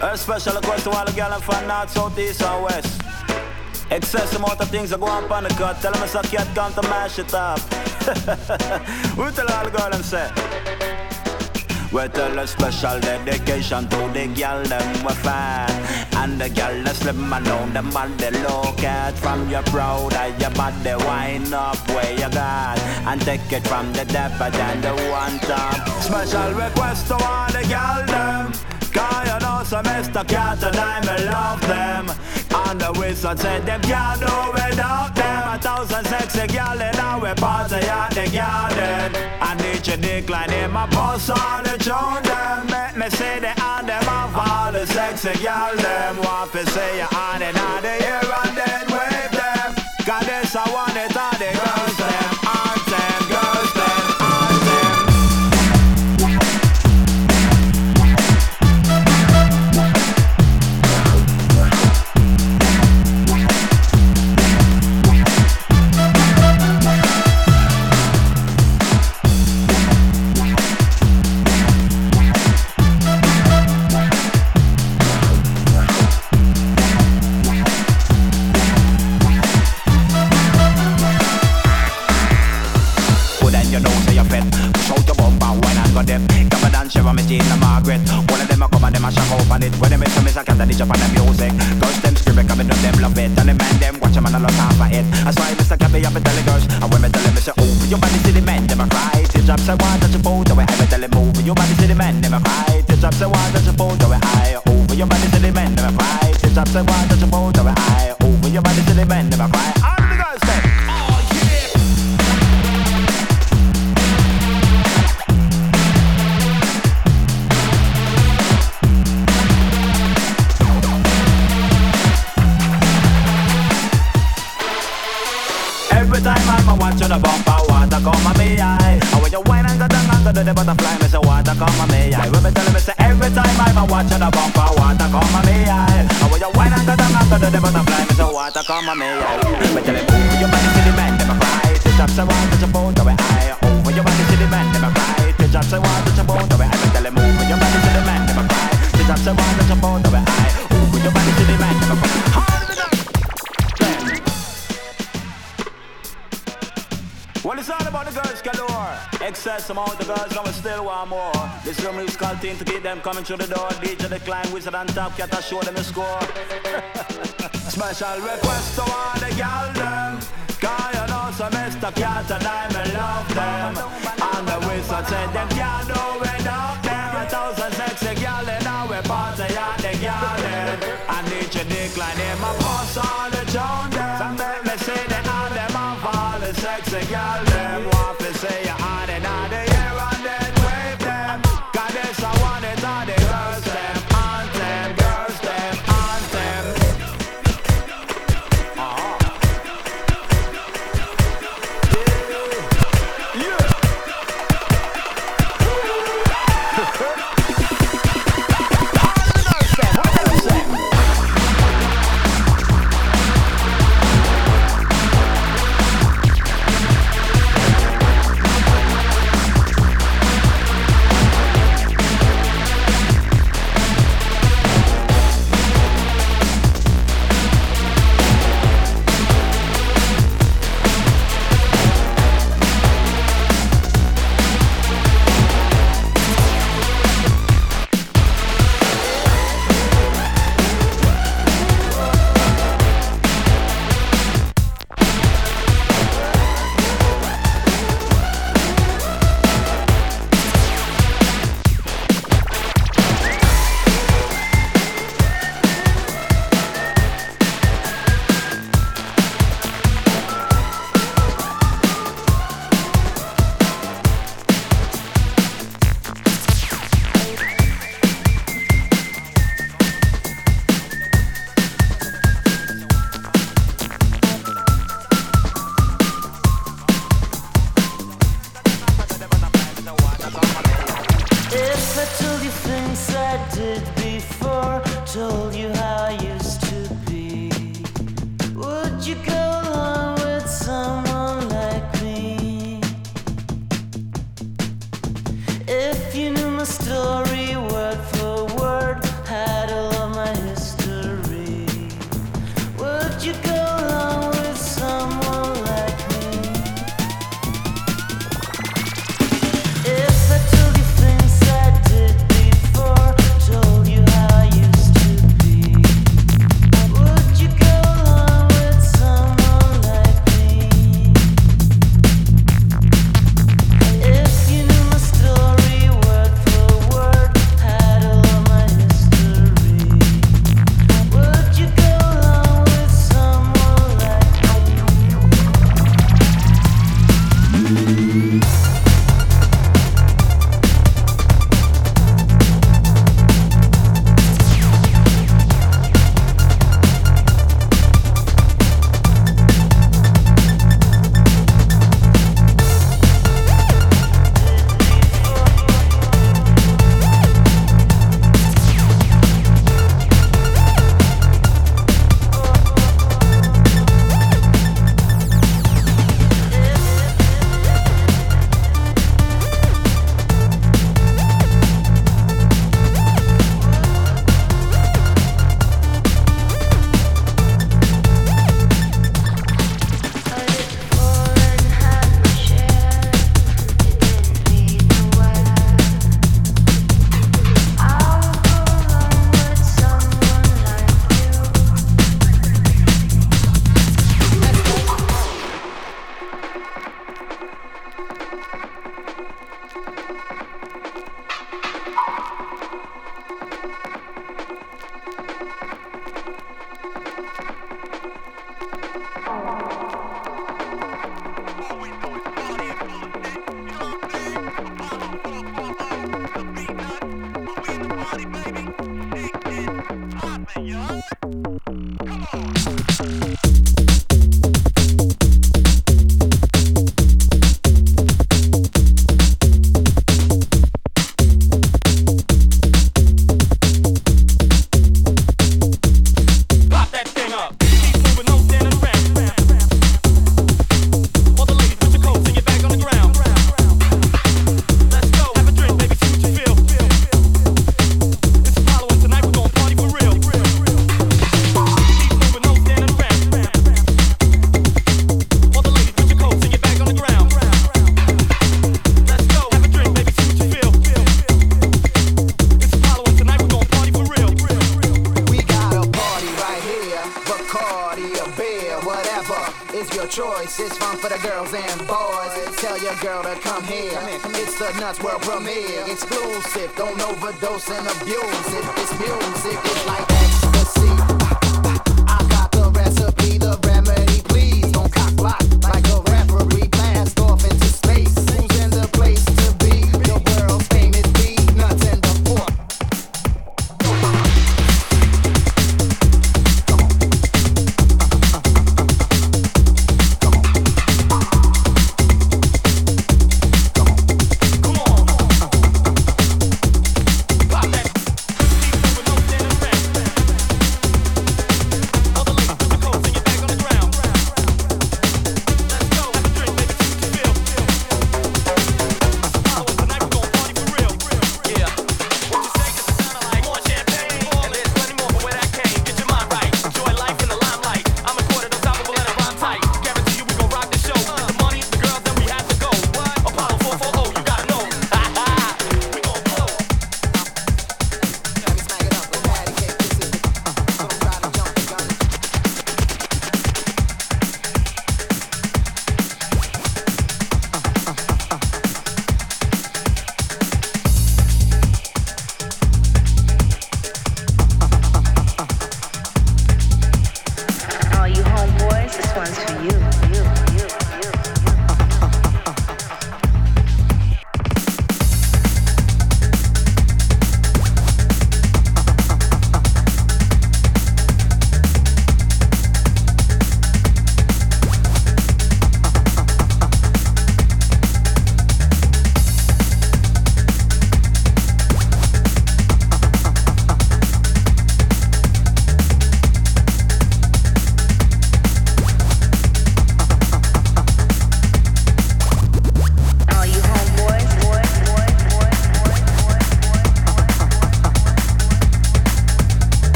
A special request to all the girls from north, south, east, and west. Excess amount of things are going on the cut. Tell them it's a cat come to mash it up. we tell all the girls and say. We tell a special dedication to the girl them we fan And the girl that's slim alone, the body look at From your proud and your body wind up where you got And take it from the depth and the one top Special request to all the girl them Cause you know some Mr. Cat and I me love them. And the wizard said them can't do without them. A thousand sexy girl in our party at the garden. And each decline in my boss on the tune them Make me say the on them off all the sexy girl them. Want to say you on and on the ear and then wave them. Cause this I want it all the them a them a on it. When them is me, I can't DJ on the music. Girls them scream, come and them love it. And the man them watch them and I love half of it. That's why Mr. Cabby up and tell the girls And when me tell them, me say, oh, your body see the men, them a cry. Till drop say, why don't you pull the way I me tell them, move oh, Your body see the men, them a cry. Till drop say, why don't you pull the way I oh, Over your body see the men, them a cry. Till drop say, why don't you pull the way I oh, Over your body see the men, them a cry come on me eye. When me tell me say every time I'm a watch on the bumper, water come on me eye. And when you whine and go down and go to the butterfly, me say water come on me eye. Me tell him move your body to the man, a cry. To drop say water to boat away eye. Over your body to the man, a cry. To drop say water to boat away eye. Me tell him move your body to the man, a cry. To drop say water to boat away eye. Over your body to the man, a cry. Well, it's all about the girls galore. Excess amount of girls, and we still want more. This is a musical team to keep them coming through the door. DJ the Decline, Wizard on top, cat to show them the score. Special request to all the gal them. Cause you know some Mr. Cat and I me love them. And the wizard said them can't do without them. A thousand sexy gal in our party at the garden. And boys. Tell your girl to come here. It's the Nuts World premiere. Exclusive. Don't overdose and abuse it. This music is like ecstasy.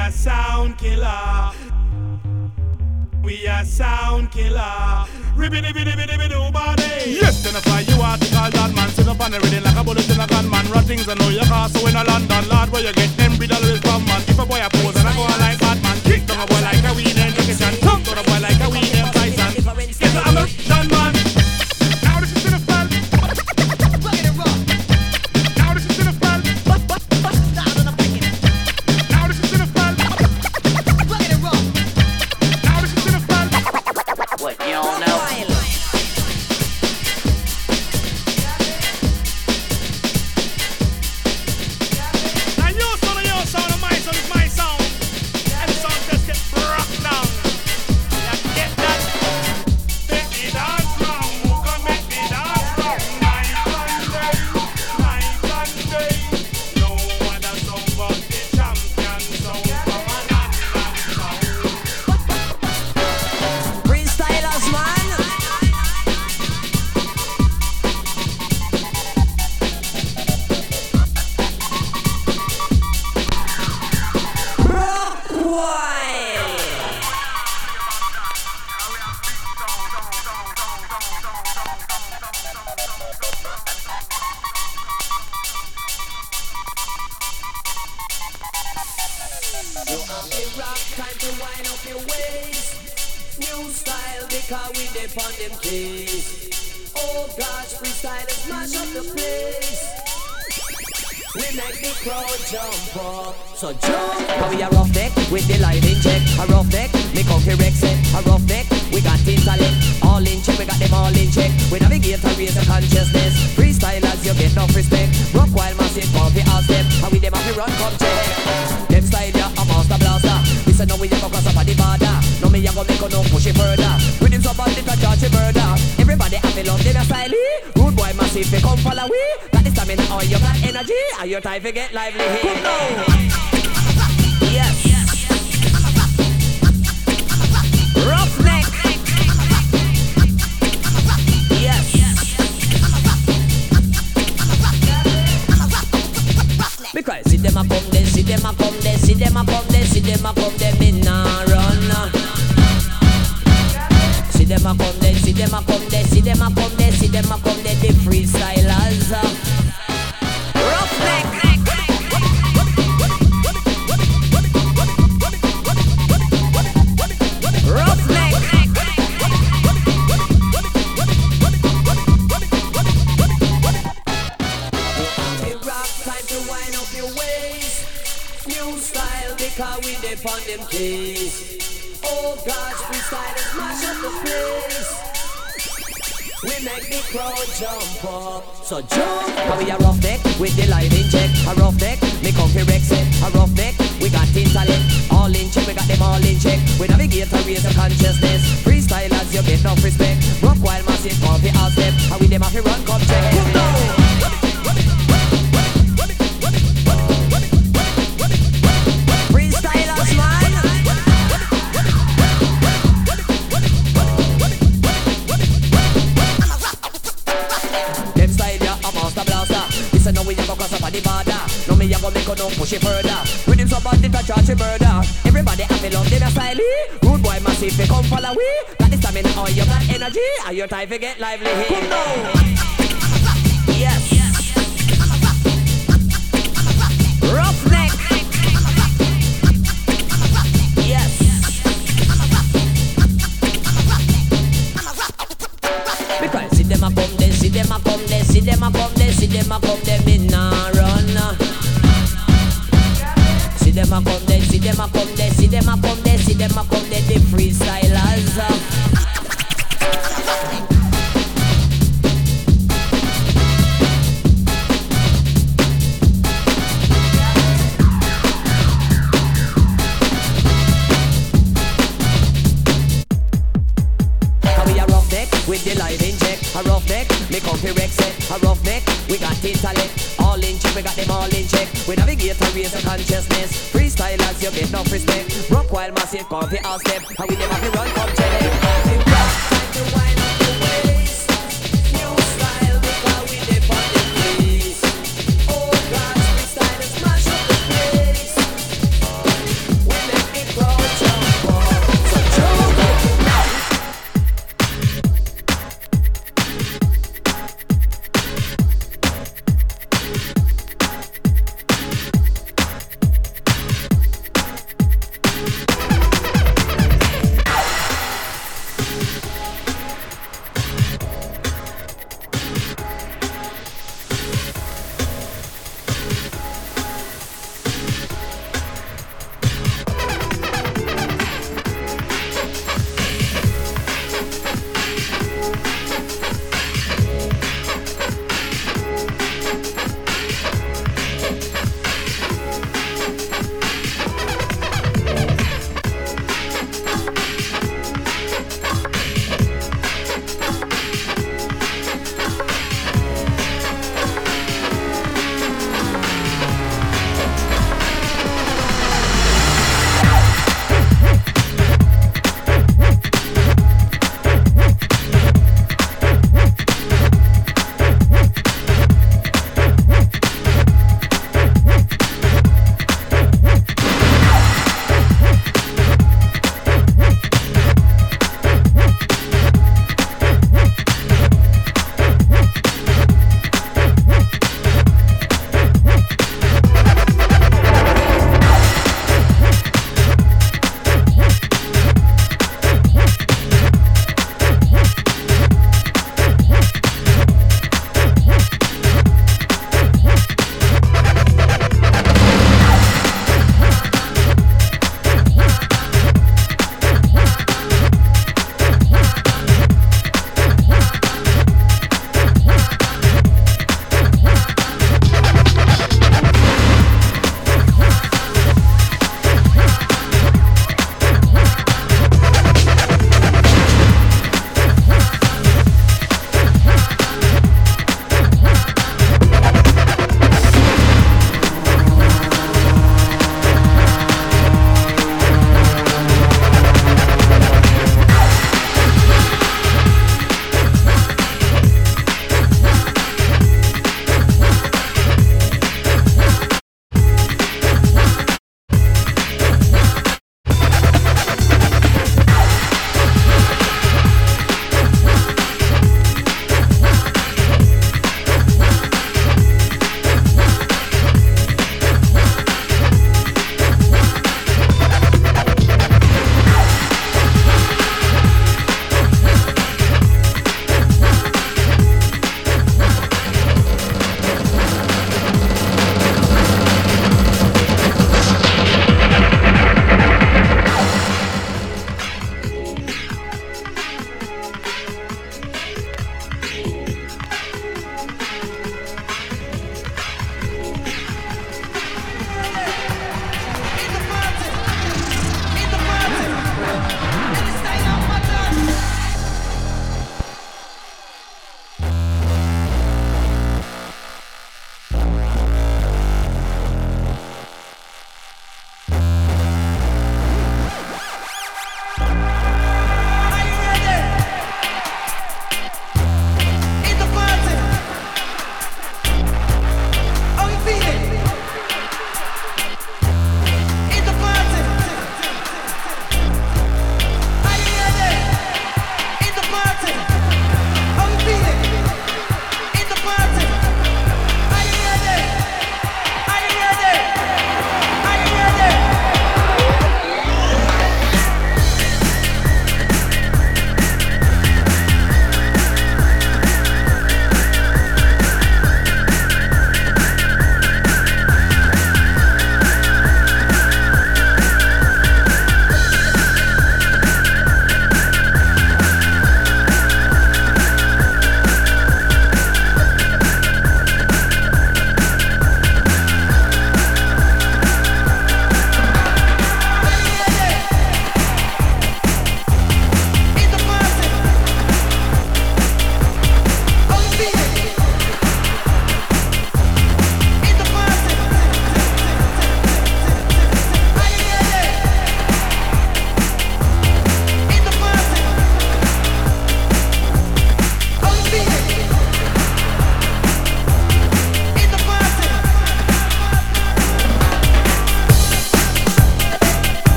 Are sound killer. We are sound killer. Ribbidi bidi bidi bidi oh, body. Yes, then I fly you article that man sit up on the reading like a bullet in a gunman. Run things I know your car, so in a London, Lord, where you get them breed always from man. If a boy a pose and I go on like Batman, kick down a boy like a weed and Jackie Chan, tongue to the boy like a weed and Tyson. Yes, I'm a done man. Now we a rough neck with the line in check. A rough neck, me coffee Rex set. A rough neck, we got intellect. All in check, we got them all in check. We navigate and raise the consciousness. Freestylers, you get enough respect. Rock while massive coffee ask them. And we them have to run come check. Them style ya a master blaster. We say no we a go cross up the border. No me a go make no push it further. With him so bad little charge it murder. Everybody have a love them a style. Eh? Rude boy massive, they come follow we. Got the stamina or you got energy. And your time to get lively. Eh? Come now. Them a come there, see them a come there, see them a come there, see them a come there, me nah run. See them a come there, see them a come there, see them a come there, see them a come there, the freestylers. Dip on them keys. Oh gosh, freestylers mash up the place. We make the crowd jump up. So jump. Now we a rough neck with the in check. A rough neck, me comfy Rex. A rough neck, we got intellect. All in check, we got them all in check. We navigate and raise the consciousness. Freestylers, you get enough respect. Rock while massive coffee ask them. And we them have to run come check. Come down. Them style ya a master blaster. Listen now we a go cross up on the border. push it further. With him somebody to charge a murder. Everybody have to love them style. Rude boy massive, they come follow we. Got the stamina on your got energy. Are your time to get lively here? Come now. Yes. Roughneck. Yes. Because see them a come, then see them a come, then see them a come, then see them a come, them in a run. See them a come, then see them a come, then see them a come, then see them a come, then the freestylers. To Rex set. A rough neck, we got intellect. All in check, we got them all in check. We navigate and raise the consciousness. Freestylers, you get no respect. Rock while massive, come for all step. And we never to run, come check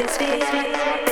this feeling.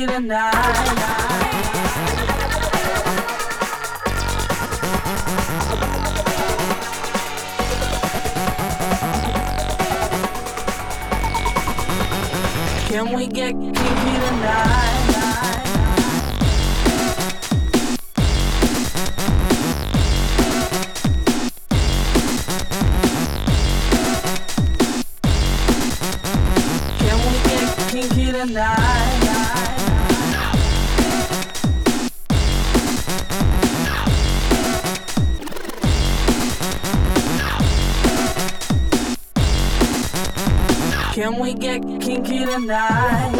Tonight? Can we get kinky tonight? We get kinky tonight?